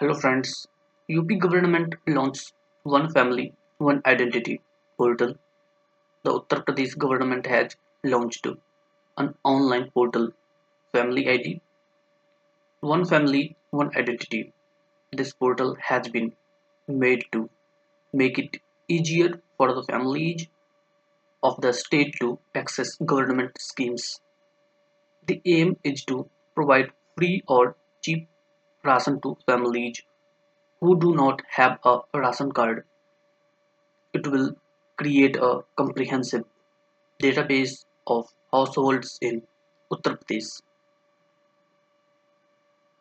Hello friends, UP government launched One Family, One Identity portal. The Uttar Pradesh government has launched an online portal, Family ID, One Family, One Identity. This portal has been made to make it easier for the families of the state to access government schemes. The aim is to provide free or cheap ration to families who do not have a ration card. It will create a comprehensive database of households in Uttar Pradesh.